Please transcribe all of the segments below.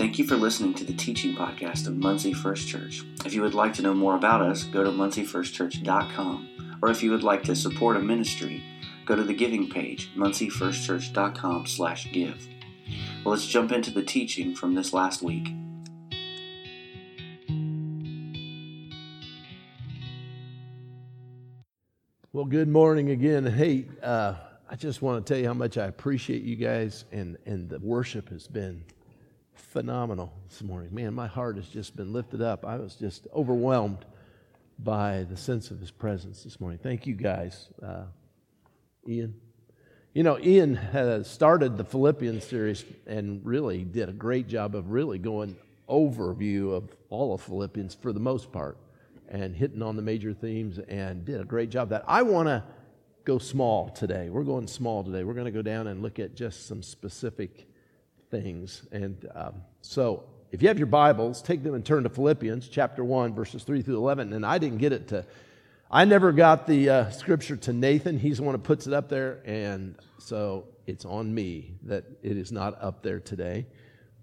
Thank you for listening to the teaching podcast of Muncie First Church. If you would like to know more about us, go to munciefirstchurch.com. Or if you would like to support a ministry, go to the giving page, munciefirstchurch.com slash give. Well, let's jump into the teaching from this last week. Well, good morning again. Hey, uh, I just want to tell you how much I appreciate you guys, and, and the worship has been phenomenal this morning. Man, my heart has just been lifted up. I was just overwhelmed by the sense of His presence this morning. Thank you guys, uh, Ian. You know, Ian has started the Philippians series and really did a great job of really going overview of all of Philippians for the most part and hitting on the major themes and did a great job that. I want to go small today. We're going small today. We're going to go down and look at just some specific things. And um, so, if you have your Bibles, take them and turn to Philippians chapter 1, verses 3 through 11. And I didn't get it to, I never got the uh, scripture to Nathan. He's the one who puts it up there. And so, it's on me that it is not up there today.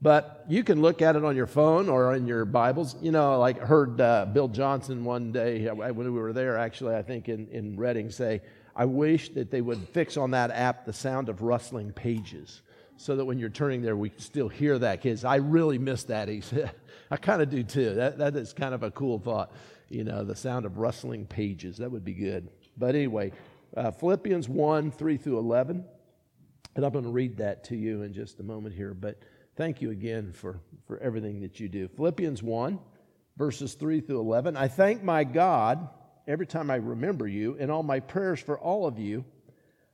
But you can look at it on your phone or in your Bibles. You know, like heard uh, Bill Johnson one day when we were there, actually, I think in, in Redding, say, I wish that they would fix on that app the sound of rustling pages so that when you're turning there, we can still hear that. Because I really miss that. He said, I kind of do too. That, that is kind of a cool thought. You know, the sound of rustling pages. That would be good. But anyway, uh, Philippians 1 3 through 11. And I'm going to read that to you in just a moment here. But thank you again for, for everything that you do. Philippians 1, verses 3 through 11. I thank my God every time I remember you in all my prayers for all of you.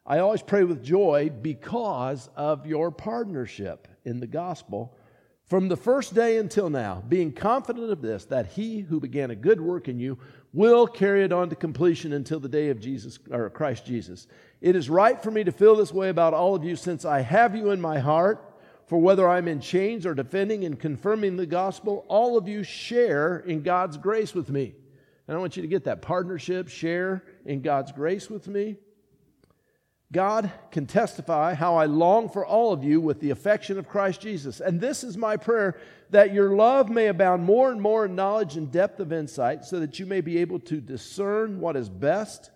I always pray with joy because of your partnership in the gospel from the first day until now, being confident of this, that he who began a good work in you will carry it on to completion until the day of Jesus or Christ Jesus. It is right for me to feel this way about all of you since I have you in my heart. For whether I'm in chains or defending and confirming the gospel, all of you share in God's grace with me. And I want you to get that partnership, share in God's grace with me. God can testify how I long for all of you with the affection of Christ Jesus. And this is my prayer that your love may abound more and more in knowledge and depth of insight, so that you may be able to discern what is best,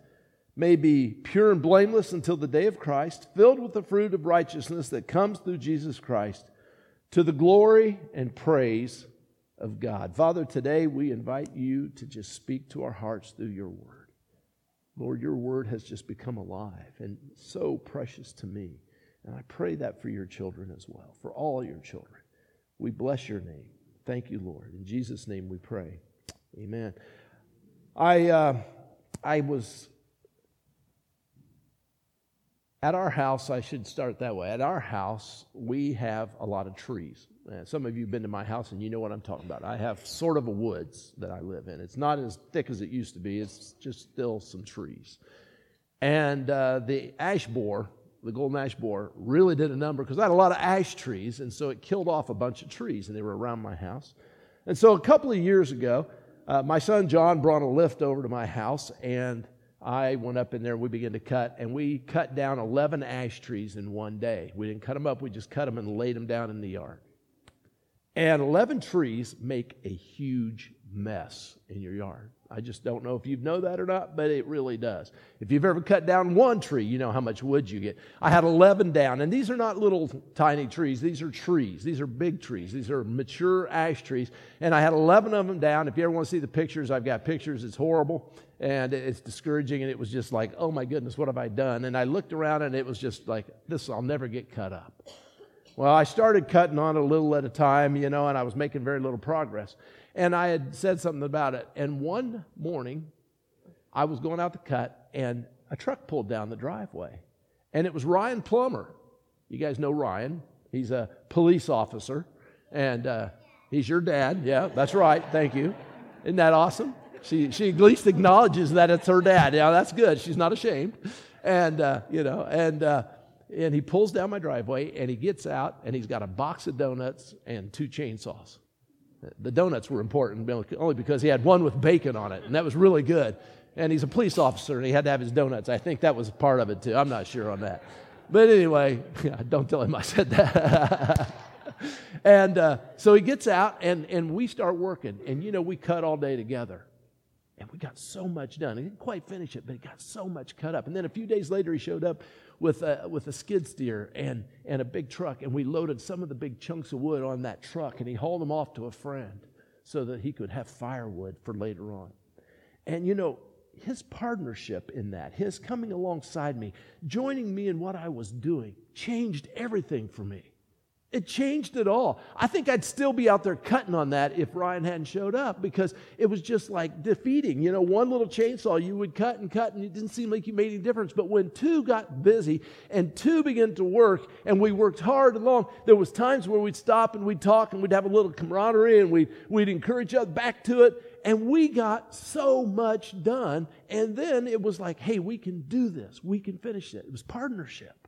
may be pure and blameless until the day of Christ, filled with the fruit of righteousness that comes through Jesus Christ, to the glory and praise of God. Father, today we invite you to just speak to our hearts through your word. Lord, your word has just become alive and so precious to me. And I pray that for your children as well, for all your children. We bless your name. Thank you, Lord. In Jesus' name we pray. Amen. I, uh, I was at our house, I should start that way. At our house, we have a lot of trees. Uh, some of you have been to my house and you know what I'm talking about. I have sort of a woods that I live in. It's not as thick as it used to be, it's just still some trees. And uh, the ash borer, the golden ash borer, really did a number because I had a lot of ash trees, and so it killed off a bunch of trees, and they were around my house. And so a couple of years ago, uh, my son John brought a lift over to my house, and I went up in there, we began to cut, and we cut down 11 ash trees in one day. We didn't cut them up, we just cut them and laid them down in the yard. And 11 trees make a huge mess in your yard. I just don't know if you know that or not, but it really does. If you've ever cut down one tree, you know how much wood you get. I had 11 down, and these are not little tiny trees. These are trees. These are big trees. These are mature ash trees. And I had 11 of them down. If you ever want to see the pictures, I've got pictures. It's horrible and it's discouraging. And it was just like, oh my goodness, what have I done? And I looked around, and it was just like, this, I'll never get cut up. Well, I started cutting on a little at a time, you know, and I was making very little progress. And I had said something about it. And one morning, I was going out to cut, and a truck pulled down the driveway. And it was Ryan Plummer. You guys know Ryan. He's a police officer, and uh, he's your dad. Yeah, that's right. Thank you. Isn't that awesome? She, she at least acknowledges that it's her dad. Yeah, that's good. She's not ashamed. And, uh, you know, and, uh, and he pulls down my driveway and he gets out and he's got a box of donuts and two chainsaws. The donuts were important only because he had one with bacon on it, and that was really good. And he's a police officer and he had to have his donuts. I think that was part of it too. I'm not sure on that. But anyway, don't tell him I said that. and uh, so he gets out, and, and we start working. And, you know, we cut all day together. And we got so much done. He didn't quite finish it, but he got so much cut up. And then a few days later, he showed up with a, with a skid steer and, and a big truck, and we loaded some of the big chunks of wood on that truck, and he hauled them off to a friend so that he could have firewood for later on. And you know, his partnership in that, his coming alongside me, joining me in what I was doing, changed everything for me. It changed it all. I think I'd still be out there cutting on that if Ryan hadn't showed up because it was just like defeating. You know, one little chainsaw, you would cut and cut, and it didn't seem like you made any difference. But when two got busy and two began to work, and we worked hard and long, there was times where we'd stop and we'd talk and we'd have a little camaraderie and we'd, we'd encourage each other back to it. And we got so much done. And then it was like, hey, we can do this. We can finish it. It was partnership.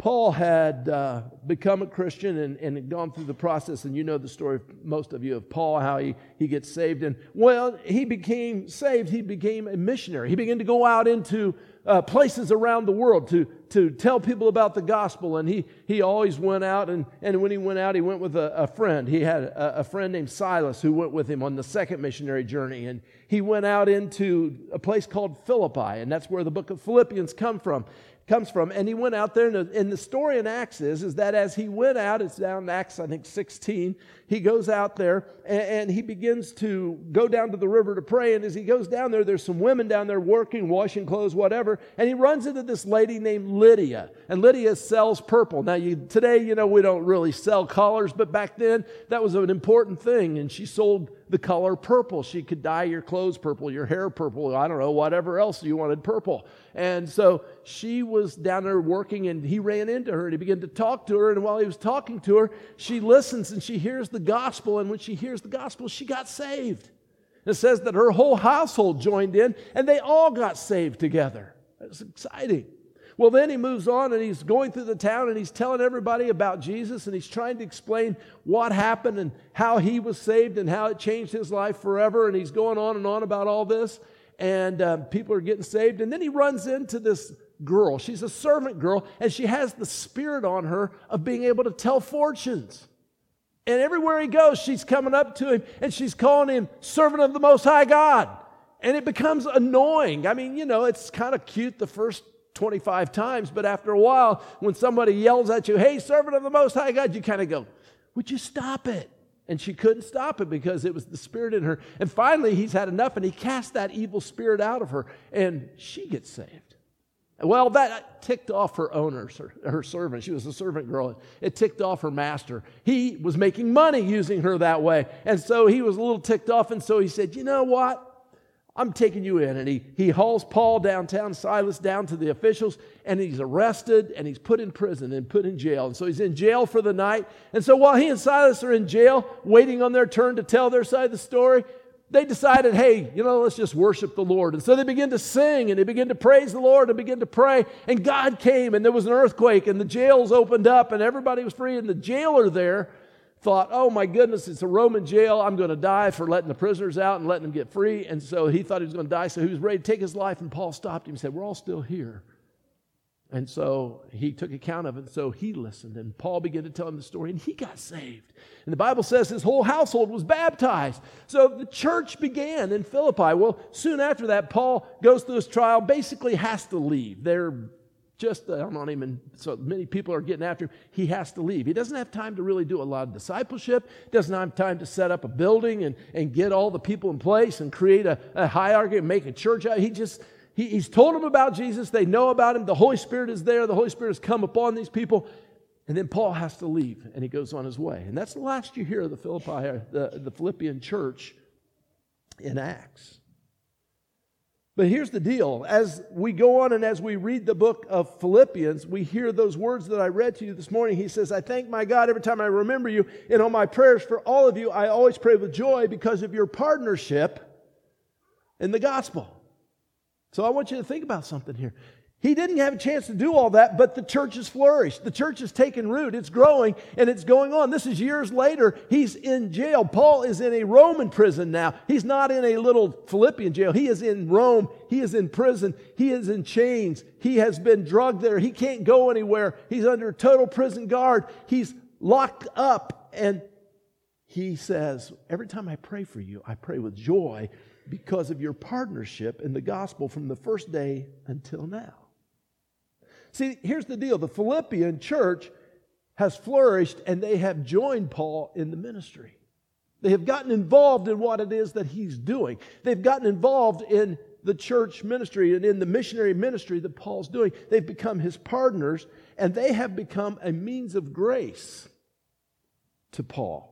Paul had uh, become a Christian and, and had gone through the process, and you know the story, most of you, of Paul, how he, he gets saved. And well, he became saved, he became a missionary. He began to go out into uh, places around the world to, to tell people about the gospel. And he, he always went out, and, and when he went out, he went with a, a friend. He had a, a friend named Silas who went with him on the second missionary journey. And he went out into a place called Philippi, and that's where the book of Philippians come from comes from. And he went out there, and the, and the story in Acts is, is that as he went out, it's down in Acts, I think, 16, he goes out there and, and, he begins to go down to the river to pray. And as he goes down there, there's some women down there working, washing clothes, whatever. And he runs into this lady named Lydia. And Lydia sells purple. Now, you, today, you know, we don't really sell collars, but back then, that was an important thing. And she sold the color purple. She could dye your clothes purple, your hair purple, I don't know, whatever else you wanted purple. And so she was down there working, and he ran into her and he began to talk to her. And while he was talking to her, she listens and she hears the gospel. And when she hears the gospel, she got saved. It says that her whole household joined in and they all got saved together. It's exciting. Well, then he moves on and he's going through the town and he's telling everybody about Jesus and he's trying to explain what happened and how he was saved and how it changed his life forever. And he's going on and on about all this. And uh, people are getting saved. And then he runs into this girl. She's a servant girl and she has the spirit on her of being able to tell fortunes. And everywhere he goes, she's coming up to him and she's calling him servant of the Most High God. And it becomes annoying. I mean, you know, it's kind of cute the first 25 times, but after a while, when somebody yells at you, hey, servant of the Most High God, you kind of go, would you stop it? And she couldn't stop it because it was the spirit in her. And finally, he's had enough and he cast that evil spirit out of her, and she gets saved. Well, that ticked off her owner, her servant. She was a servant girl. It ticked off her master. He was making money using her that way. And so he was a little ticked off. And so he said, You know what? I'm taking you in. And he, he hauls Paul downtown, Silas down to the officials, and he's arrested and he's put in prison and put in jail. And so he's in jail for the night. And so while he and Silas are in jail, waiting on their turn to tell their side of the story, they decided, hey, you know, let's just worship the Lord. And so they begin to sing and they begin to praise the Lord and begin to pray. And God came and there was an earthquake and the jails opened up and everybody was free. And the jailer there thought, oh my goodness, it's a Roman jail. I'm going to die for letting the prisoners out and letting them get free. And so he thought he was going to die. So he was ready to take his life. And Paul stopped him and said, We're all still here. And so he took account of it. And so he listened. And Paul began to tell him the story. And he got saved. And the Bible says his whole household was baptized. So the church began in Philippi. Well, soon after that, Paul goes through his trial, basically has to leave. They're just, uh, I'm not even, so many people are getting after him. He has to leave. He doesn't have time to really do a lot of discipleship, doesn't have time to set up a building and, and get all the people in place and create a, a hierarchy and make a church out. He just, he, he's told them about Jesus. They know about him. The Holy Spirit is there. The Holy Spirit has come upon these people. And then Paul has to leave and he goes on his way. And that's the last you hear of the Philippi, the, the Philippian church in Acts. But here's the deal. As we go on and as we read the book of Philippians, we hear those words that I read to you this morning. He says, I thank my God every time I remember you. In all my prayers for all of you, I always pray with joy because of your partnership in the gospel. So I want you to think about something here. He didn't have a chance to do all that, but the church has flourished. The church has taken root. It's growing and it's going on. This is years later. He's in jail. Paul is in a Roman prison now. He's not in a little Philippian jail. He is in Rome. He is in prison. He is in chains. He has been drugged there. He can't go anywhere. He's under total prison guard. He's locked up. And he says, Every time I pray for you, I pray with joy because of your partnership in the gospel from the first day until now. See, here's the deal the Philippian church has flourished and they have joined Paul in the ministry. They have gotten involved in what it is that he's doing. They've gotten involved in the church ministry and in the missionary ministry that Paul's doing. They've become his partners and they have become a means of grace to Paul.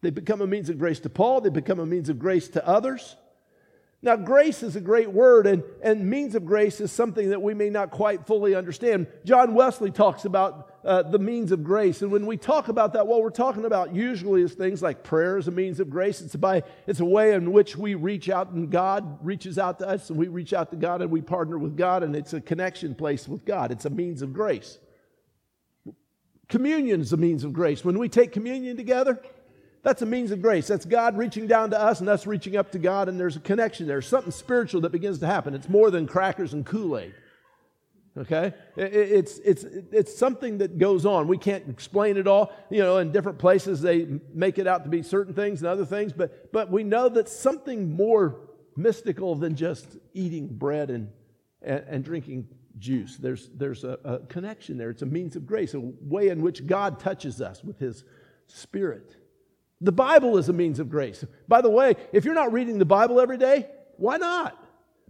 They become a means of grace to Paul, they become a means of grace to others. Now, grace is a great word, and, and means of grace is something that we may not quite fully understand. John Wesley talks about uh, the means of grace, and when we talk about that, what we're talking about usually is things like prayer is a means of grace. It's, by, it's a way in which we reach out, and God reaches out to us, and we reach out to God, and we partner with God, and it's a connection place with God. It's a means of grace. Communion is a means of grace. When we take communion together, that's a means of grace. That's God reaching down to us and us reaching up to God, and there's a connection there. Something spiritual that begins to happen. It's more than crackers and Kool Aid. Okay? It's, it's, it's something that goes on. We can't explain it all. You know, in different places, they make it out to be certain things and other things, but, but we know that something more mystical than just eating bread and, and, and drinking juice. There's, there's a, a connection there. It's a means of grace, a way in which God touches us with His Spirit. The Bible is a means of grace. By the way, if you're not reading the Bible every day, why not?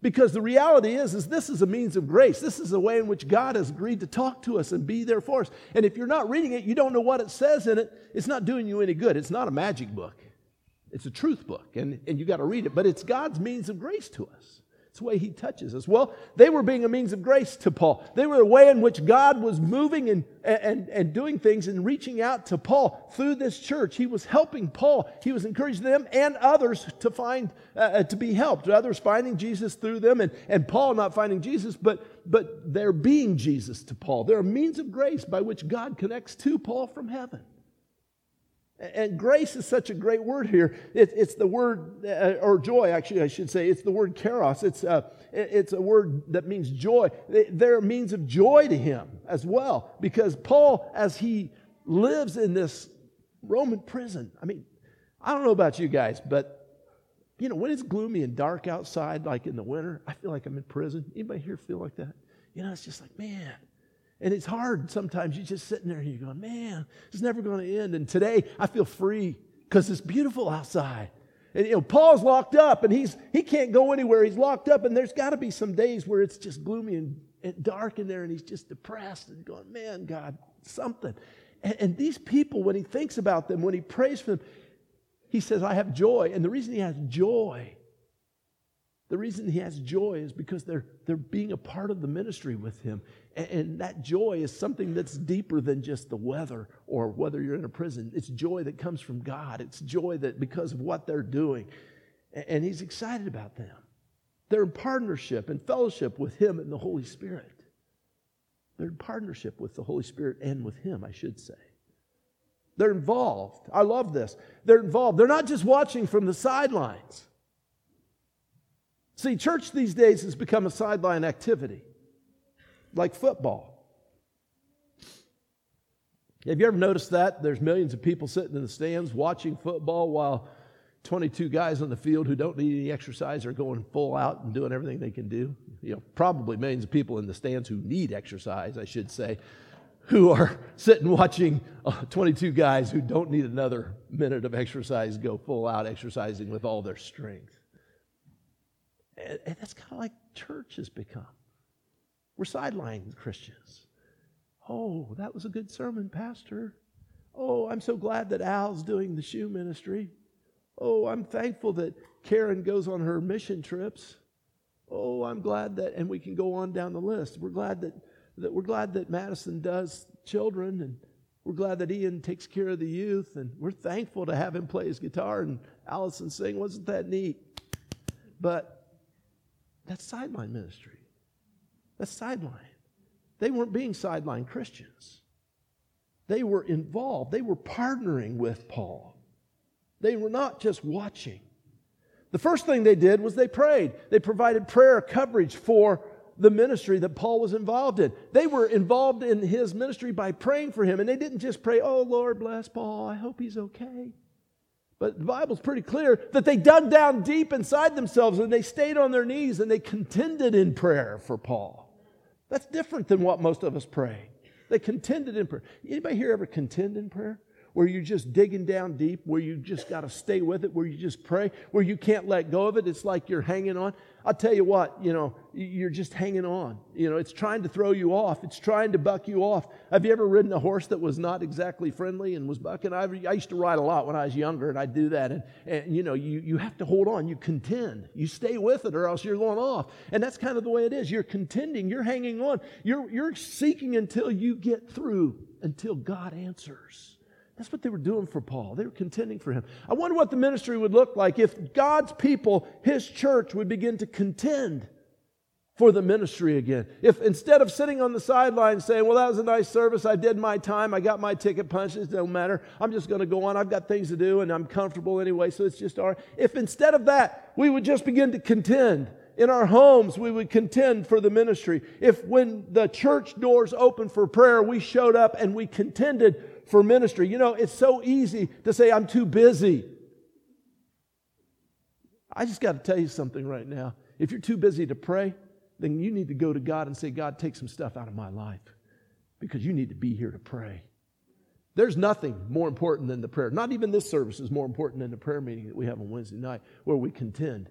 Because the reality is, is this is a means of grace. This is a way in which God has agreed to talk to us and be there for us. And if you're not reading it, you don't know what it says in it, it's not doing you any good. It's not a magic book. It's a truth book, and, and you got to read it. But it's God's means of grace to us. It's the way he touches us. Well, they were being a means of grace to Paul. They were a way in which God was moving and, and, and doing things and reaching out to Paul through this church. He was helping Paul. He was encouraging them and others to find, uh, uh, to be helped. Others finding Jesus through them and, and Paul not finding Jesus, but, but they're being Jesus to Paul. They're a means of grace by which God connects to Paul from heaven. And grace is such a great word here. It, it's the word, uh, or joy, actually, I should say. It's the word charis. It's, uh, it's a word that means joy. There are means of joy to him as well, because Paul, as he lives in this Roman prison, I mean, I don't know about you guys, but you know, when it's gloomy and dark outside, like in the winter, I feel like I'm in prison. Anybody here feel like that? You know, it's just like, man, and it's hard sometimes. You're just sitting there and you're going, man, it's never going to end. And today I feel free because it's beautiful outside. And you know, Paul's locked up and he's he can't go anywhere. He's locked up, and there's got to be some days where it's just gloomy and, and, dark in there, and he's just depressed and going, man, God, something. And, and these people, when he thinks about them, when he prays for them, he says, I have joy. And the reason he has joy the reason he has joy is because they're, they're being a part of the ministry with him. And, that joy is something that's deeper than just the weather or whether you're in a prison. It's joy that comes from God. It's joy that because of what they're doing. And he's excited about them. They're in partnership and fellowship with him and the Holy Spirit. They're in partnership with the Holy Spirit and with him, I should say. They're involved. I love this. They're involved. They're not just watching from the sidelines. See, church these days has become a sideline activity, like football. Have you ever noticed that? There's millions of people sitting in the stands watching football while 22 guys on the field who don't need any exercise are going full out and doing everything they can do. You know, probably millions of people in the stands who need exercise, I should say, who are sitting watching uh, 22 guys who don't need another minute of exercise go full out exercising with all their strength. And that's kind of like church has become. We're sideline Christians. Oh, that was a good sermon, Pastor. Oh, I'm so glad that Al's doing the shoe ministry. Oh, I'm thankful that Karen goes on her mission trips. Oh, I'm glad that, and we can go on down the list. We're glad that, that we're glad that Madison does children, and we're glad that Ian takes care of the youth, and we're thankful to have him play his guitar and Allison sing. Wasn't that neat? But that's sideline ministry. That's sideline. They weren't being sideline Christians. They were involved. They were partnering with Paul. They were not just watching. The first thing they did was they prayed. They provided prayer coverage for the ministry that Paul was involved in. They were involved in his ministry by praying for him. And they didn't just pray, oh, Lord, bless Paul. I hope he's okay. But the Bible's pretty clear that they dug down deep inside themselves and they stayed on their knees and they contended in prayer for Paul. That's different than what most of us pray. They contended in prayer. Anybody here ever contend in prayer? Where you're just digging down deep, where you just got to stay with it, where you just pray, where you can't let go of it. It's like you're hanging on. I'll tell you what, you know, you're just hanging on. You know, it's trying to throw you off, it's trying to buck you off. Have you ever ridden a horse that was not exactly friendly and was bucking? I, I used to ride a lot when I was younger, and I'd do that. And, and, you know, you, you have to hold on, you contend, you stay with it, or else you're going off. And that's kind of the way it is. You're contending, you're hanging on, you're, you're seeking until you get through, until God answers. That's what they were doing for Paul. They were contending for him. I wonder what the ministry would look like if God's people, his church, would begin to contend for the ministry again. If instead of sitting on the sidelines saying, Well, that was a nice service, I did my time, I got my ticket punches, it don't matter, I'm just going to go on, I've got things to do, and I'm comfortable anyway, so it's just all right. If instead of that, we would just begin to contend. In our homes, we would contend for the ministry. If when the church doors opened for prayer, we showed up and we contended for ministry. You know, it's so easy to say, I'm too busy. I just got to tell you something right now. If you're too busy to pray, then you need to go to God and say, God, take some stuff out of my life because you need to be here to pray. There's nothing more important than the prayer. Not even this service is more important than the prayer meeting that we have on Wednesday night where we contend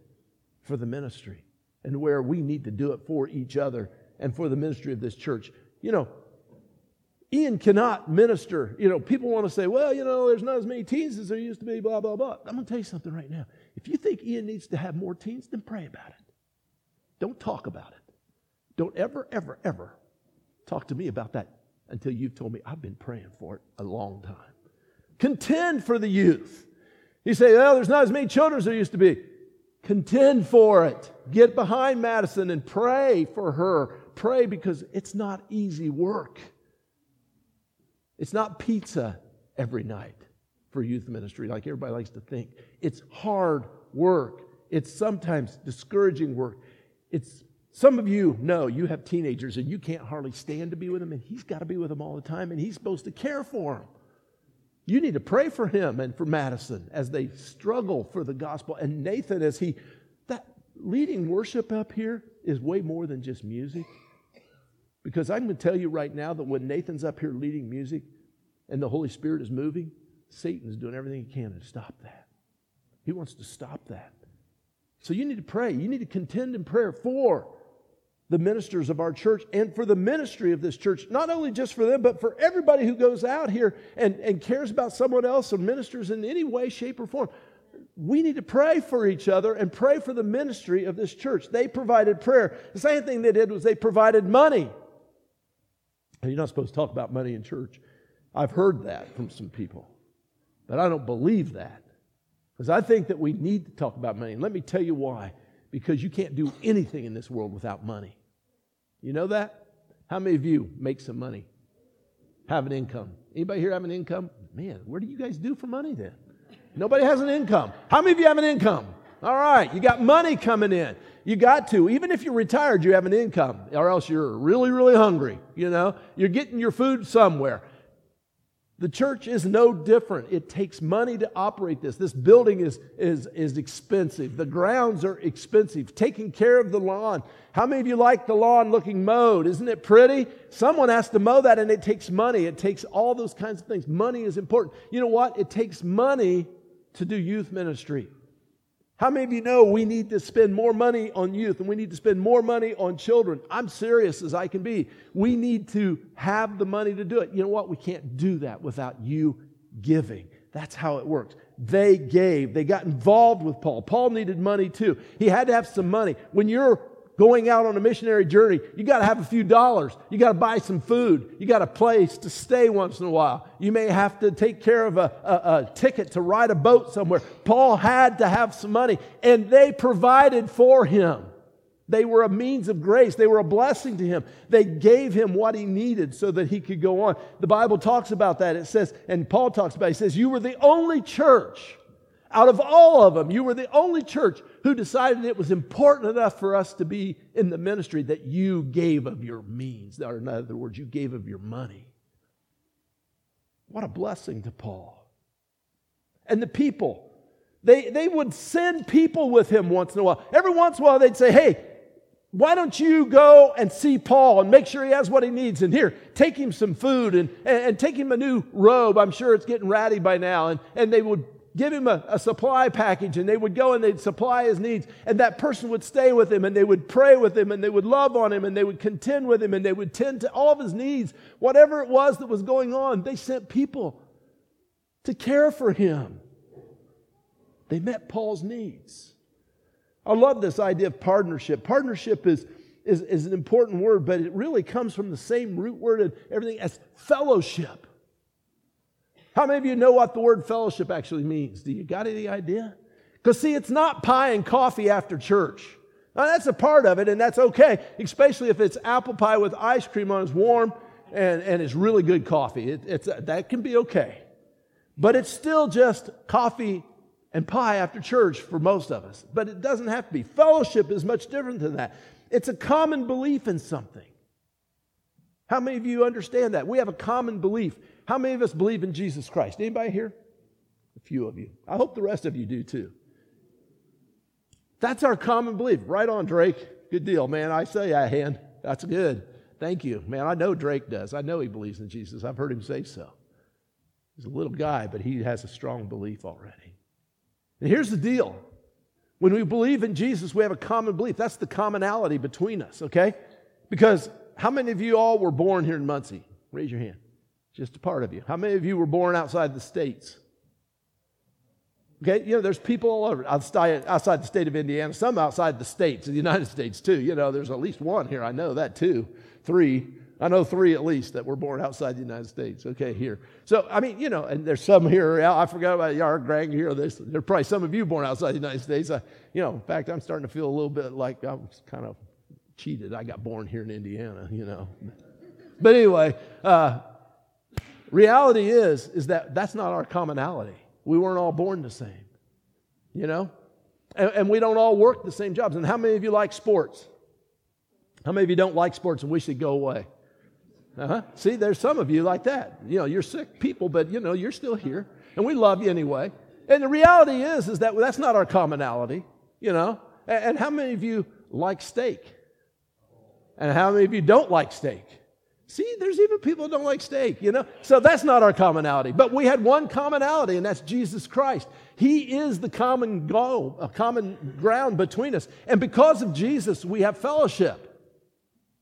for the ministry and where we need to do it for each other and for the ministry of this church. You know, Ian cannot minister. You know, people want to say, well, you know, there's not as many teens as there used to be, blah, blah, blah. I'm going to tell you something right now. If you think Ian needs to have more teens, then pray about it. Don't talk about it. Don't ever, ever, ever talk to me about that until you've told me I've been praying for it a long time. Contend for the youth. You say, well, there's not as many children as there used to be. Contend for it. Get behind Madison and pray for her. Pray because it's not easy work. It's not pizza every night for youth ministry like everybody likes to think. It's hard work. It's sometimes discouraging work. It's some of you know you have teenagers and you can't hardly stand to be with them, and he's got to be with them all the time, and he's supposed to care for them. You need to pray for him and for Madison as they struggle for the gospel. And Nathan, as he, that leading worship up here is way more than just music. Because I'm going to tell you right now that when Nathan's up here leading music and the Holy Spirit is moving, Satan's doing everything he can to stop that. He wants to stop that. So you need to pray. You need to contend in prayer for the ministers of our church and for the ministry of this church, not only just for them, but for everybody who goes out here and, and cares about someone else or ministers in any way, shape, or form. We need to pray for each other and pray for the ministry of this church. They provided prayer. The same thing they did was they provided money. You're not supposed to talk about money in church. I've heard that from some people, but I don't believe that. Because I think that we need to talk about money. And let me tell you why. Because you can't do anything in this world without money. You know that? How many of you make some money? Have an income? Anybody here have an income? Man, where do you guys do for money then? Nobody has an income. How many of you have an income? All right, you got money coming in. You got to. Even if you're retired, you have an income, or else you're really, really hungry. You know, you're getting your food somewhere. The church is no different. It takes money to operate this. This building is, is, is expensive. The grounds are expensive. Taking care of the lawn. How many of you like the lawn looking mowed? Isn't it pretty? Someone has to mow that and it takes money. It takes all those kinds of things. Money is important. You know what? It takes money to do youth ministry. How many of you know we need to spend more money on youth and we need to spend more money on children? I'm serious as I can be. We need to have the money to do it. You know what? We can't do that without you giving. That's how it works. They gave, they got involved with Paul. Paul needed money too. He had to have some money. When you're going out on a missionary journey, you got to have a few dollars. You got to buy some food. You got a place to stay once in a while. You may have to take care of a, a, a, ticket to ride a boat somewhere. Paul had to have some money, and they provided for him. They were a means of grace. They were a blessing to him. They gave him what he needed so that he could go on. The Bible talks about that. It says, and Paul talks about it, he says, You were the only church out of all of them. You were the only church who decided it was important enough for us to be in the ministry that you gave of your means, or in other words, you gave of your money. What a blessing to Paul. And the people, they, they would send people with him once in a while. Every once in a while, they'd say, Hey, why don't you go and see Paul and make sure he has what he needs? And here, take him some food and, and, and take him a new robe. I'm sure it's getting ratty by now. And, and they would give him a, a, supply package and they would go and they'd supply his needs and that person would stay with him and they would pray with him and they would love on him and they would contend with him and they would tend to all of his needs. Whatever it was that was going on they sent people to care for him. They met paul's needs. I love this idea of partnership. Partnership is is, is an important word but it really comes from the same root word and everything as fellowship how many of you know what the word fellowship actually means? Do you got any idea? Because, see, it's not pie and coffee after church. Now, that's a part of it, and that's okay, especially if it's apple pie with ice cream on it's warm and, and it's really good coffee. It, it's, that can be okay. But it's still just coffee and pie after church for most of us. But it doesn't have to be. Fellowship is much different than that. It's a common belief in something. How many of you understand that? We have a common belief. How many of us believe in Jesus Christ? Anybody here? A few of you. I hope the rest of you do too. That's our common belief. Right on, Drake. Good deal, man. I say I hand. That's good. Thank you. Man, I know Drake does. I know he believes in Jesus. I've heard him say so. He's a little guy, but he has a strong belief already. And here's the deal when we believe in Jesus, we have a common belief. That's the commonality between us, okay? Because how many of you all were born here in Muncie? Raise your hand just a part of you. How many of you were born outside the states? Okay, you know, there's people all over outside, the state of Indiana, some outside the states, the United States too. You know, there's at least one here. I know that too. Three. I know three at least that were born outside the United States. Okay, here. So, I mean, you know, and there's some here. I forgot about Yard Greg here. There's, there's probably some of you born outside the United States. I, you know, in fact, I'm starting to feel a little bit like I was kind of cheated. I got born here in Indiana, you know. But anyway, uh, reality is, is that that's not our commonality. We weren't all born the same, you know? And, and we don't all work the same jobs. And how many of you like sports? How many of you don't like sports and wish they'd go away? Uh-huh. See, there's some of you like that. You know, you're sick people, but you know, you're still here. And we love you anyway. And the reality is, is that that's not our commonality, you know? And, and how many of you like steak? And how many of you don't like steak? See, there's even people who don't like steak, you know? So that's not our commonality. But we had one commonality, and that's Jesus Christ. He is the common goal, a common ground between us. And because of Jesus, we have fellowship.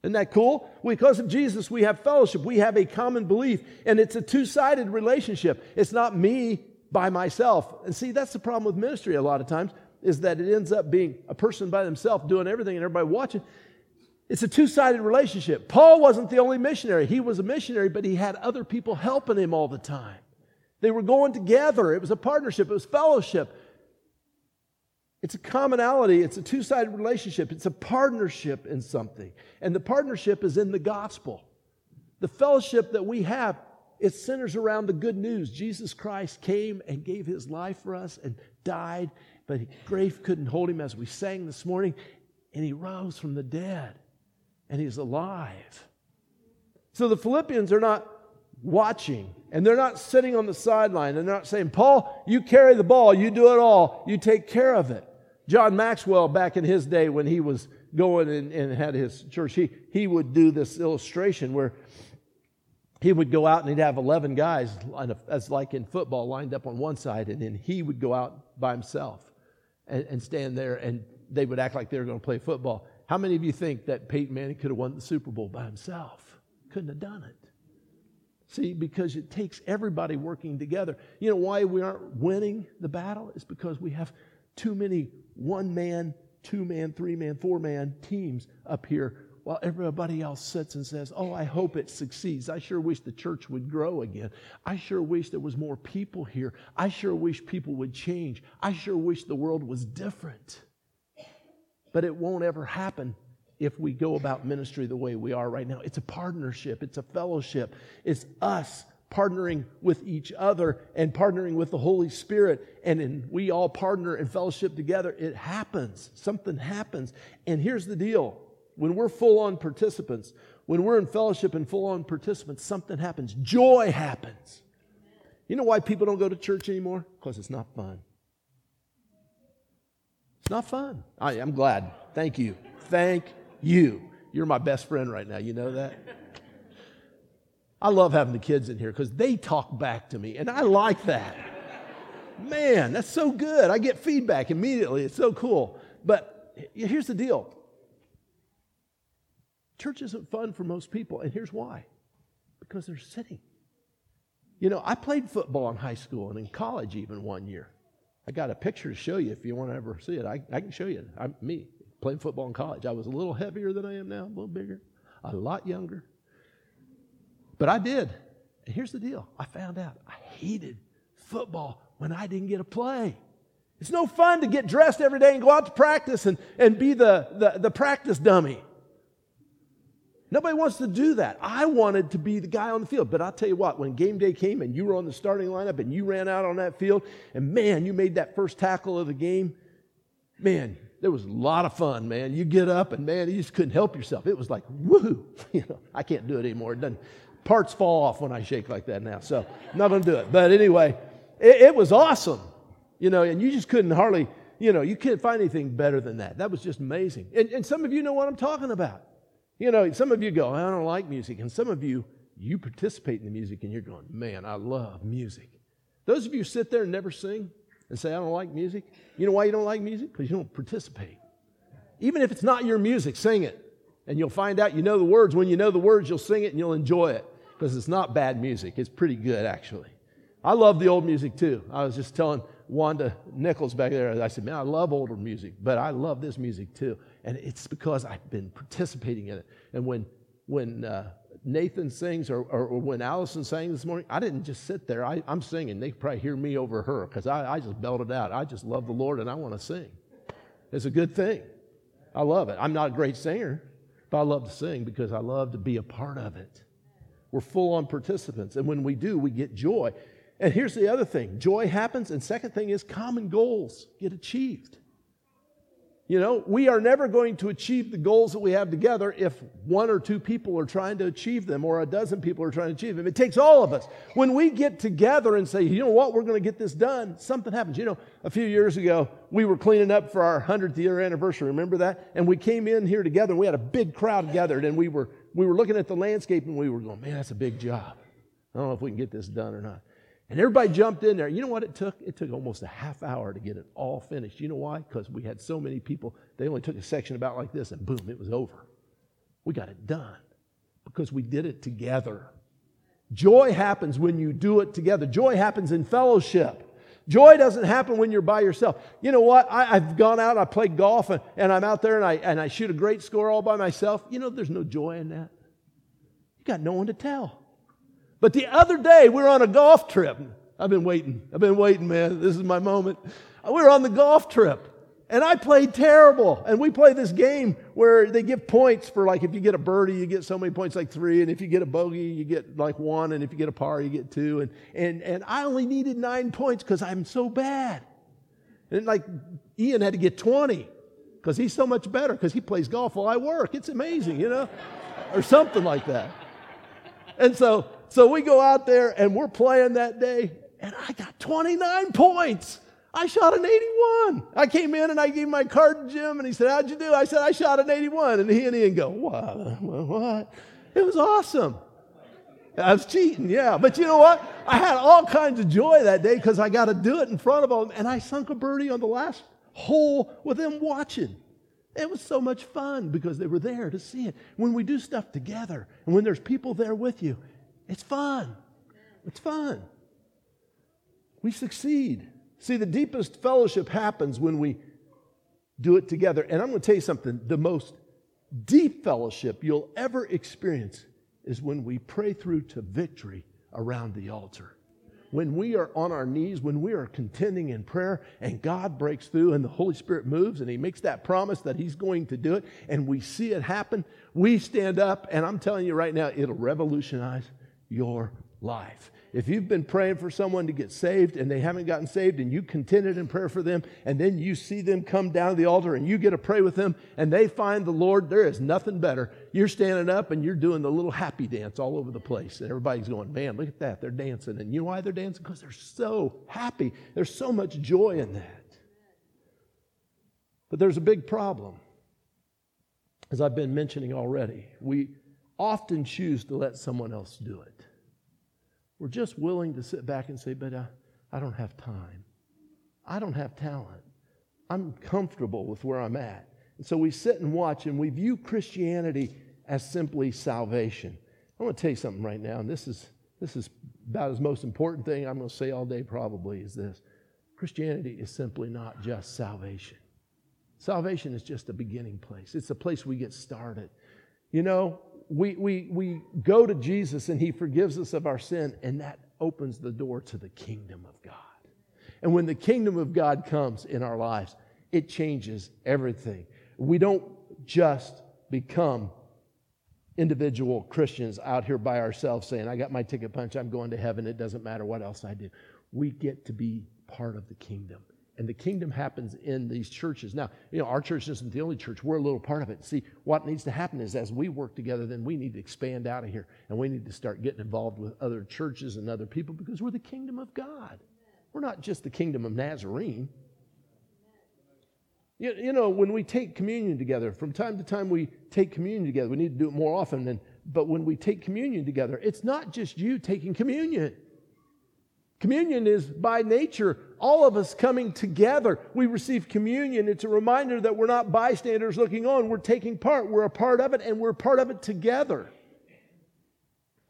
Isn't that cool? Because of Jesus, we have fellowship. We have a common belief, and it's a two sided relationship. It's not me by myself. And see, that's the problem with ministry a lot of times, is that it ends up being a person by themselves doing everything and everybody watching. It's a two sided relationship. Paul wasn't the only missionary. He was a missionary, but he had other people helping him all the time. They were going together. It was a partnership, it was fellowship. It's a commonality, it's a two sided relationship, it's a partnership in something. And the partnership is in the gospel. The fellowship that we have, it centers around the good news. Jesus Christ came and gave his life for us and died, but grave couldn't hold him as we sang this morning, and he rose from the dead and he's alive. So the Philippians are not watching and they're not sitting on the sideline. And they're not saying, Paul, you carry the ball, you do it all, you take care of it. John Maxwell, back in his day when he was going and, and had his church, he, he would do this illustration where he would go out and he'd have 11 guys, as like in football, lined up on one side, and then he would go out by himself and, and stand there, and they would act like they were going to play football. How many of you think that Peyton Manning could have won the Super Bowl by himself? Couldn't have done it. See, because it takes everybody working together. You know why we aren't winning the battle? It's because we have too many one man, two man, three man, four man teams up here while everybody else sits and says, Oh, I hope it succeeds. I sure wish the church would grow again. I sure wish there was more people here. I sure wish people would change. I sure wish the world was different. But it won't ever happen if we go about ministry the way we are right now. It's a partnership, it's a fellowship, it's us partnering with each other and partnering with the Holy Spirit. And then we all partner and fellowship together. It happens. Something happens. And here's the deal when we're full on participants, when we're in fellowship and full on participants, something happens. Joy happens. You know why people don't go to church anymore? Because it's not fun. It's not fun. I, am glad. Thank you. Thank you. You're my best friend right now. You know that? I love having the kids in here because they talk back to me, and I like that. Man, that's so good. I get feedback immediately. It's so cool. But here's the deal church isn't fun for most people, and here's why because they're sitting. You know, I played football in high school and in college even one year. I got a picture to show you if you want to ever see it. I, I can show you. I'm me playing football in college. I was a little heavier than I am now, a little bigger, a lot younger. But I did. And here's the deal I found out I hated football when I didn't get to play. It's no fun to get dressed every day and go out to practice and, and be the, the, the practice dummy. Nobody wants to do that. I wanted to be the guy on the field. But I'll tell you what, when game day came and you were on the starting lineup and you ran out on that field, and man, you made that first tackle of the game, man, there was a lot of fun, man. You get up and man, you just couldn't help yourself. It was like, woo! You know, I can't do it anymore. It doesn't, parts fall off when I shake like that now. So I'm not to do it. But anyway, it, it was awesome. You know, and you just couldn't hardly, you know, you can't find anything better than that. That was just amazing. And, and some of you know what I'm talking about. You know, some of you go, I don't like music. And some of you, you participate in the music and you're going, man, I love music. Those of you sit there and never sing and say, I don't like music. You know why you don't like music? Because you don't participate. Even if it's not your music, sing it. And you'll find out you know the words. When you know the words, you'll sing it and you'll enjoy it because it's not bad music. It's pretty good, actually. I love the old music too. I was just telling Wanda Nichols back there, I said, man, I love older music, but I love this music too. And it's because I've been participating in it. And when, when uh, Nathan sings or, or, or, when Allison sang this morning, I didn't just sit there. I, am singing. They probably hear me over her because I, I just belted out. I just love the Lord and I want to sing. It's a good thing. I love it. I'm not a great singer, but I love to sing because I love to be a part of it. We're full on participants. And when we do, we get joy. And here's the other thing joy happens. And second thing is common goals get achieved. You know, we are never going to achieve the goals that we have together if one or two people are trying to achieve them or a dozen people are trying to achieve them. It takes all of us. When we get together and say, you know what, we're going to get this done, something happens. You know, a few years ago, we were cleaning up for our 100th year anniversary. Remember that? And we came in here together and we had a big crowd gathered and we were, we were looking at the landscape and we were going, man, that's a big job. I don't know if we can get this done or not. And everybody jumped in there. You know what it took? It took almost a half hour to get it all finished. You know why? Because we had so many people. They only took a section about like this, and boom, it was over. We got it done because we did it together. Joy happens when you do it together. Joy happens in fellowship. Joy doesn't happen when you're by yourself. You know what? I, have gone out, I play golf, and, and I'm out there and I, and I shoot a great score all by myself. You know, there's no joy in that. You got no one to tell. But the other day, we were on a golf trip. I've been waiting. I've been waiting, man. This is my moment. We were on the golf trip. And I played terrible. And we play this game where they give points for like if you get a birdie, you get so many points, like three. And if you get a bogey, you get like one. And if you get a par, you get two. And, and, and I only needed nine points because I'm so bad. And like Ian had to get 20 because he's so much better because he plays golf while I work. It's amazing, you know? or something like that. And so so we go out there and we're playing that day, and I got 29 points. I shot an 81. I came in and I gave my card to Jim, and he said, How'd you do? I said, I shot an 81. And he and Ian go, What? What? It was awesome. I was cheating, yeah. But you know what? I had all kinds of joy that day because I got to do it in front of them. And I sunk a birdie on the last hole with them watching. It was so much fun because they were there to see it. When we do stuff together and when there's people there with you, it's fun. It's fun. We succeed. See, the deepest fellowship happens when we do it together. And I'm going to tell you something the most deep fellowship you'll ever experience is when we pray through to victory around the altar. when we are on our knees, when we are contending in prayer, and God breaks through and the Holy Spirit moves and He makes that promise that He's going to do it, and we see it happen, we stand up, and I'm telling you right now, it'll revolutionize your life. If you've been praying for someone to get saved and they haven't gotten saved and you contended in prayer for them and then you see them come down to the altar and you get to pray with them and they find the Lord, there is nothing better. You're standing up and you're doing the little happy dance all over the place. And everybody's going, man, look at that. They're dancing. And you know why they're dancing? Because they're so happy. There's so much joy in that. But there's a big problem. As I've been mentioning already, we often choose to let someone else do it. We're just willing to sit back and say, but uh, I don't have time. I don't have talent. I'm comfortable with where I'm at. And so we sit and watch and we view Christianity as simply salvation. I want to tell you something right now, and this is, this is about as most important thing I'm going to say all day probably is this. Christianity is simply not just salvation. Salvation is just a beginning place. It's a place we get started. You know, we, we, we go to Jesus and he forgives us of our sin, and that opens the door to the kingdom of God. And when the kingdom of God comes in our lives, it changes everything. We don't just become individual Christians out here by ourselves saying, I got my ticket punch, I'm going to heaven, it doesn't matter what else I do. We get to be part of the kingdom and the kingdom happens in these churches. Now, you know, our church isn't the only church. We're a little part of it. See, what needs to happen is as we work together, then we need to expand out of here and we need to start getting involved with other churches and other people because we're the kingdom of God. We're not just the kingdom of Nazarene. You, you know, when we take communion together, from time to time we take communion together. We need to do it more often. Than, but when we take communion together, it's not just you taking communion. Communion is by nature all of us coming together. We receive communion. It's a reminder that we're not bystanders looking on. We're taking part. We're a part of it, and we're part of it together.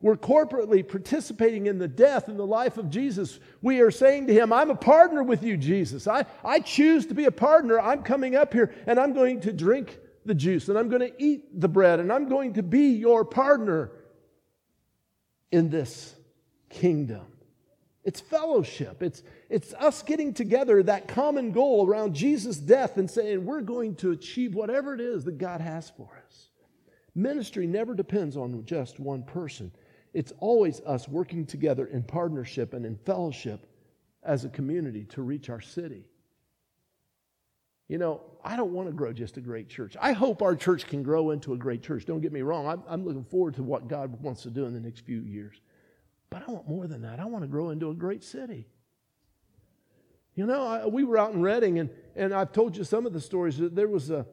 We're corporately participating in the death and the life of Jesus. We are saying to him, I'm a partner with you, Jesus. I, I choose to be a partner. I'm coming up here and I'm going to drink the juice and I'm going to eat the bread and I'm going to be your partner in this kingdom. It's fellowship. It's, it's us getting together, that common goal around Jesus' death, and saying, we're going to achieve whatever it is that God has for us. Ministry never depends on just one person, it's always us working together in partnership and in fellowship as a community to reach our city. You know, I don't want to grow just a great church. I hope our church can grow into a great church. Don't get me wrong. I'm, I'm looking forward to what God wants to do in the next few years. But I want more than that. I want to grow into a great city. You know, I, we were out in Redding, and, and I've told you some of the stories. that There was a,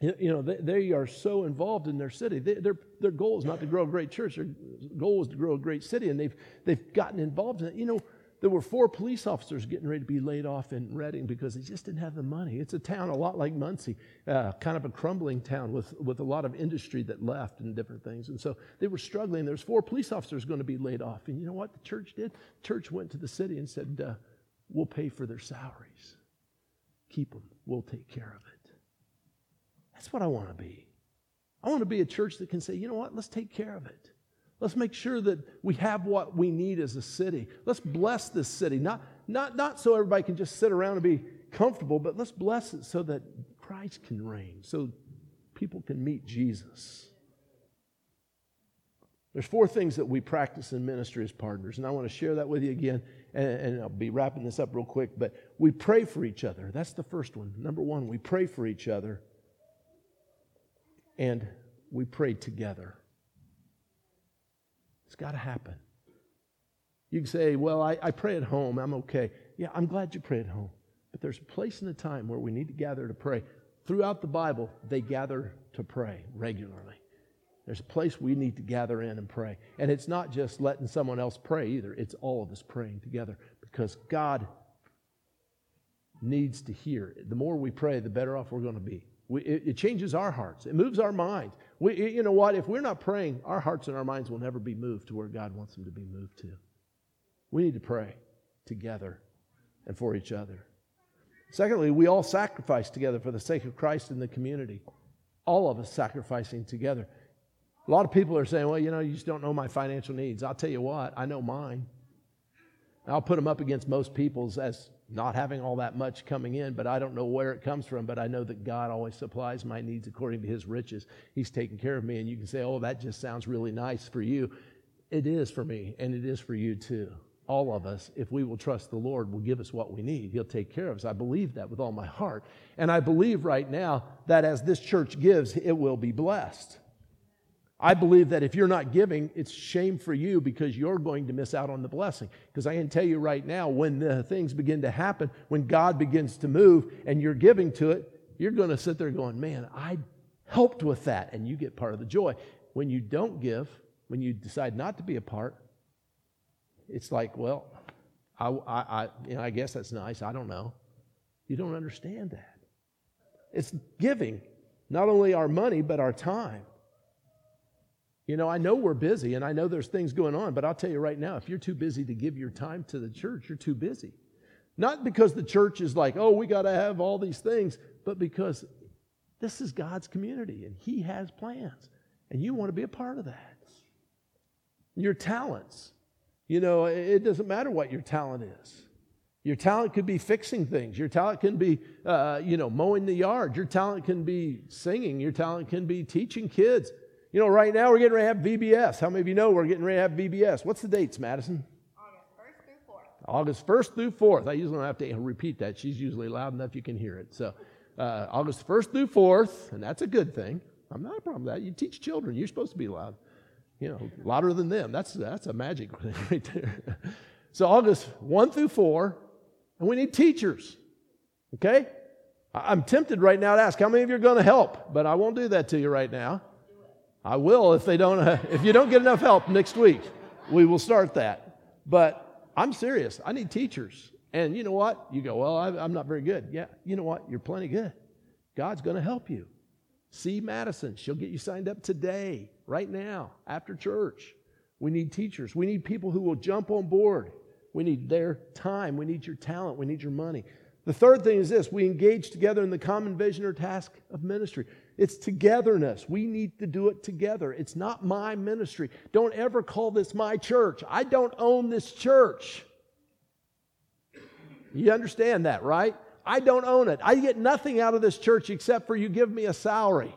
you know, they, they are so involved in their city. They, their, their goal is not to grow a great church. Their goal is to grow a great city, and they've, they've gotten involved in it. You know, there were four police officers getting ready to be laid off in Redding because they just didn't have the money. It's a town a lot like Muncie, uh, kind of a crumbling town with, with a lot of industry that left and different things. And so they were struggling. There's four police officers going to be laid off. And you know what the church did? The church went to the city and said, uh, We'll pay for their salaries. Keep them. We'll take care of it. That's what I want to be. I want to be a church that can say, you know what? Let's take care of it. Let's make sure that we have what we need as a city. Let's bless this city. Not, not, not so everybody can just sit around and be comfortable, but let's bless it so that Christ can reign, so people can meet Jesus. There's four things that we practice in ministry as partners, and I want to share that with you again, and, and I'll be wrapping this up real quick. But we pray for each other. That's the first one. Number one, we pray for each other, and we pray together. It's got to happen. You can say, Well, I, I pray at home. I'm okay. Yeah, I'm glad you pray at home. But there's a place and a time where we need to gather to pray. Throughout the Bible, they gather to pray regularly. There's a place we need to gather in and pray. And it's not just letting someone else pray either, it's all of us praying together because God needs to hear. The more we pray, the better off we're going to be. We, it, it, changes our hearts, it moves our minds. We, you know what? If we're not praying, our hearts and our minds will never be moved to where God wants them to be moved to. We need to pray together and for each other. Secondly, we all sacrifice together for the sake of Christ and the community. All of us sacrificing together. A lot of people are saying, well, you know, you just don't know my financial needs. I'll tell you what, I know mine. I'll put them up against most people's as not having all that much coming in, but I don't know where it comes from. But I know that God always supplies my needs according to his riches. He's taking care of me. And you can say, oh, that just sounds really nice for you. It is for me, and it is for you too. All of us, if we will trust the Lord, will give us what we need. He'll take care of us. I believe that with all my heart. And I believe right now that as this church gives, it will be blessed. I believe that if you're not giving, it's shame for you because you're going to miss out on the blessing. Because I can tell you right now, when the things begin to happen, when God begins to move and you're giving to it, you're going to sit there going, Man, I helped with that. And you get part of the joy. When you don't give, when you decide not to be a part, it's like, Well, I, I, I, you know, I guess that's nice. I don't know. You don't understand that. It's giving not only our money, but our time. You know, I know we're busy and I know there's things going on, but I'll tell you right now, if you're too busy to give your time to the church, you're too busy. Not because the church is like, oh, we got to have all these things, but because this is God's community and He has plans and you want to be a part of that. Your talents. You know, it doesn't matter what your talent is. Your talent could be fixing things. Your talent can be, uh, you know, mowing the yard. Your talent can be singing. Your talent can be teaching kids. You know, right now we're getting ready to have VBS. How many of you know we're getting ready to have VBS? What's the dates, Madison? August 1st through 4th. August 1st through 4th. I usually don't have to repeat that. She's usually loud enough you can hear it. So, uh, August 1st through 4th, and that's a good thing. I'm not a problem with that. You teach children, you're supposed to be loud. You know, louder than them. That's, that's a magic thing right there. so, August 1 through 4, and we need teachers. Okay? I'm tempted right now to ask how many of you are going to help, but I won't do that to you right now. I will if they don't. Uh, if you don't get enough help next week, we will start that. But I'm serious. I need teachers. And you know what? You go, well, I, am not very good. Yeah, you know what? You're plenty good. God's going to help you. See Madison. She'll get you signed up today, right now, after church. We need teachers. We need people who will jump on board. We need their time. We need your talent. We need your money. The third thing is this we engage together in the common vision or task of ministry. It's togetherness. We need to do it together. It's not my ministry. Don't ever call this my church. I don't own this church. You understand that, right? I don't own it. I get nothing out of this church except for you give me a salary.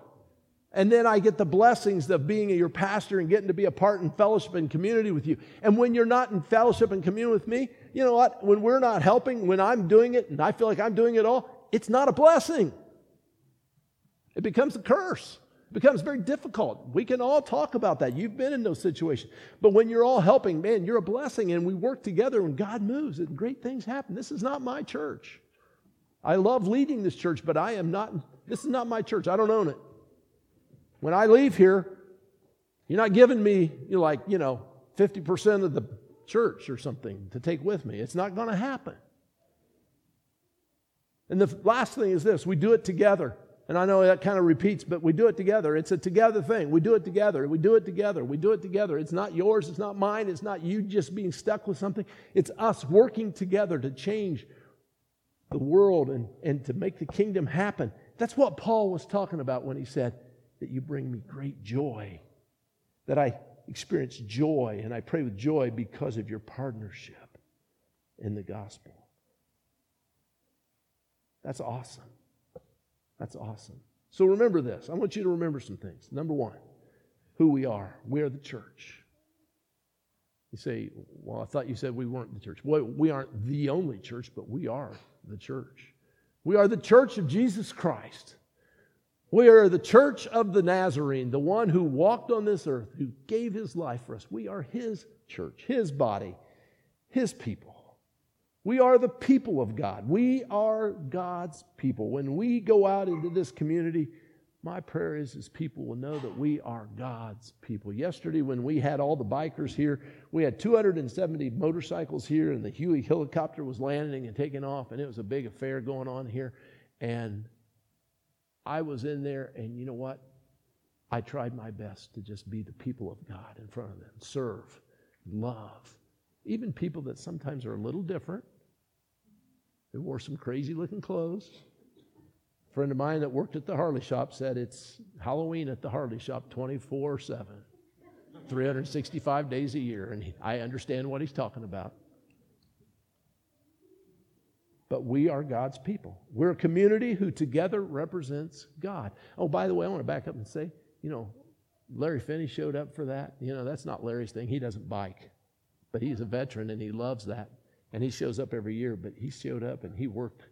And then I get the blessings of being your pastor and getting to be a part in fellowship and community with you. And when you're not in fellowship and community with me, you know what? When we're not helping, when I'm doing it and I feel like I'm doing it all, it's not a blessing. It becomes a curse. It becomes very difficult. We can all talk about that. You've been in those situations. But when you're all helping, man, you're a blessing and we work together and God moves and great things happen. This is not my church. I love leading this church, but I am not, this is not my church. I don't own it. When I leave here, you're not giving me, you like, you know, 50% of the church or something to take with me. It's not going to happen. And the last thing is this we do it together. And I know that kind of repeats, but we do it together. It's a together thing. We do it together. We do it together. We do it together. It's not yours. It's not mine. It's not you just being stuck with something. It's us working together to change the world and, and to make the kingdom happen. That's what Paul was talking about when he said that you bring me great joy, that I experience joy, and I pray with joy because of your partnership in the gospel. That's awesome. That's awesome. So remember this. I want you to remember some things. Number one, who we are. We are the church. You say, well, I thought you said we weren't the church. Well, we aren't the only church, but we are the church. We are the church of Jesus Christ. We are the church of the Nazarene, the one who walked on this earth, who gave his life for us. We are his church, his body, his people. We are the people of God. We are God's people. When we go out into this community, my prayer is, is people will know that we are God's people. Yesterday, when we had all the bikers here, we had 270 motorcycles here, and the Huey helicopter was landing and taking off, and it was a big affair going on here. And I was in there, and you know what? I tried my best to just be the people of God in front of them, serve, love. Even people that sometimes are a little different, they wore some crazy looking clothes. A friend of mine that worked at the Harley shop said it's Halloween at the Harley shop 24 7, 365 days a year. And I understand what he's talking about. but we are God's people. We're a community who together represents God. Oh, by the way, I want to back up and say, you know, Larry Finney showed up for that. You know, that's not Larry's thing. He doesn't bike, but he's a veteran and he loves that. And he shows up every year, but he showed up and he worked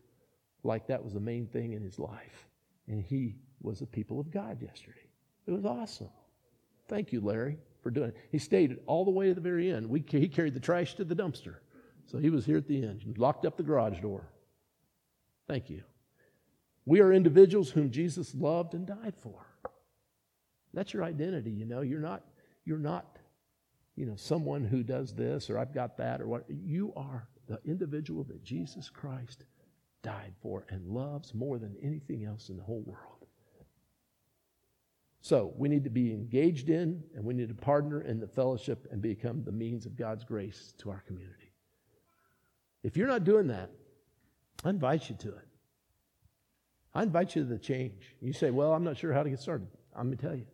like that was the main thing in his life. And he was a people of God yesterday. It was awesome. Thank you, Larry, for doing it. He stayed all the way to the very end. We, he carried the trash to the dumpster. So he was here at the end, locked up the garage door. Thank you. We are individuals whom Jesus loved and died for. That's your identity, you know. You're not, you're not, you know, someone who does this or I've got that or what. You are the individual that Jesus Christ died for and loves more than anything else in the whole world. So we need to be engaged in and we need to partner in the fellowship and become the means of God's grace to our community. If you're not doing that, I invite you to it. I invite you to the change. You say, Well, I'm not sure how to get started. I'm going to tell you.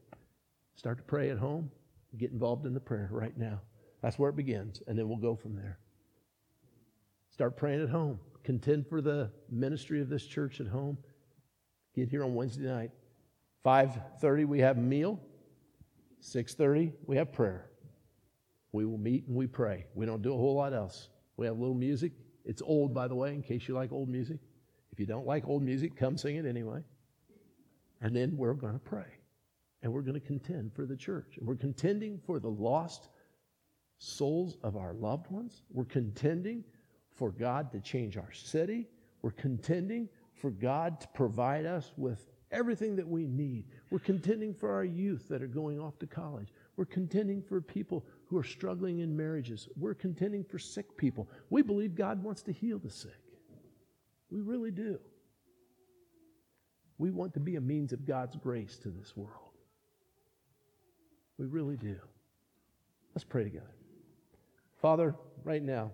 Start to pray at home. Get involved in the prayer right now. That's where it begins, and then we'll go from there. Start praying at home. Contend for the ministry of this church at home. Get here on Wednesday night. 5:30 we have meal. 6:30 we have prayer. We will meet and we pray. We don't do a whole lot else. We have a little music. It's old, by the way, in case you like old music. If you don't like old music, come sing it anyway. And then we're going to pray and we're going to contend for the church. And we're contending for the lost souls of our loved ones. We're contending for God to change our city. We're contending for God to provide us with everything that we need. We're contending for our youth that are going off to college. We're contending for people who are struggling in marriages. We're contending for sick people. We believe God wants to heal the sick. We really do. We want to be a means of God's grace to this world. We really do. Let's pray together. Father, right now,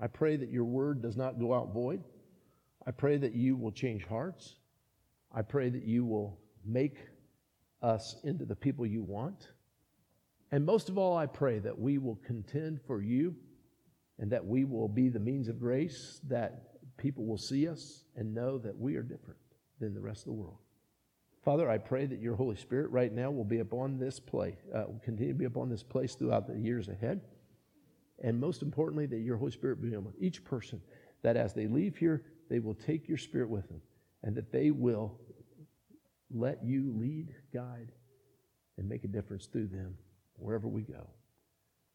I pray that your word does not go out void. I pray that you will change hearts. I pray that you will make us into the people you want. And most of all, I pray that we will contend for you and that we will be the means of grace, that people will see us and know that we are different than the rest of the world. Father, I pray that your Holy Spirit right now will be upon this place, uh, will continue to be upon this place throughout the years ahead. And most importantly, that your Holy Spirit be upon each person, that as they leave here, they will take your Spirit with them, and that they will let you lead, guide, and make a difference through them wherever we go.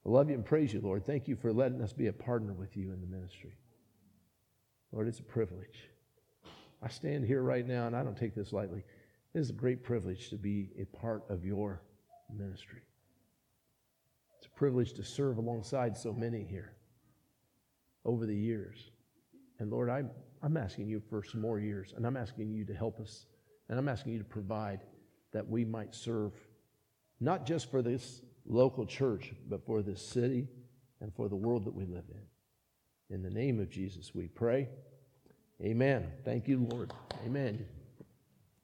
I love you and praise you, Lord. Thank you for letting us be a partner with you in the ministry. Lord, it's a privilege. I stand here right now, and I don't take this lightly. It is a great privilege to be a part of your ministry. It's a privilege to serve alongside so many here over the years. And Lord, I'm, I'm asking you for some more years, and I'm asking you to help us, and I'm asking you to provide that we might serve not just for this local church, but for this city and for the world that we live in. In the name of Jesus, we pray. Amen. Thank you, Lord. Amen.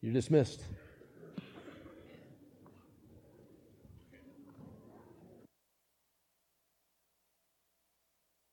You're dismissed.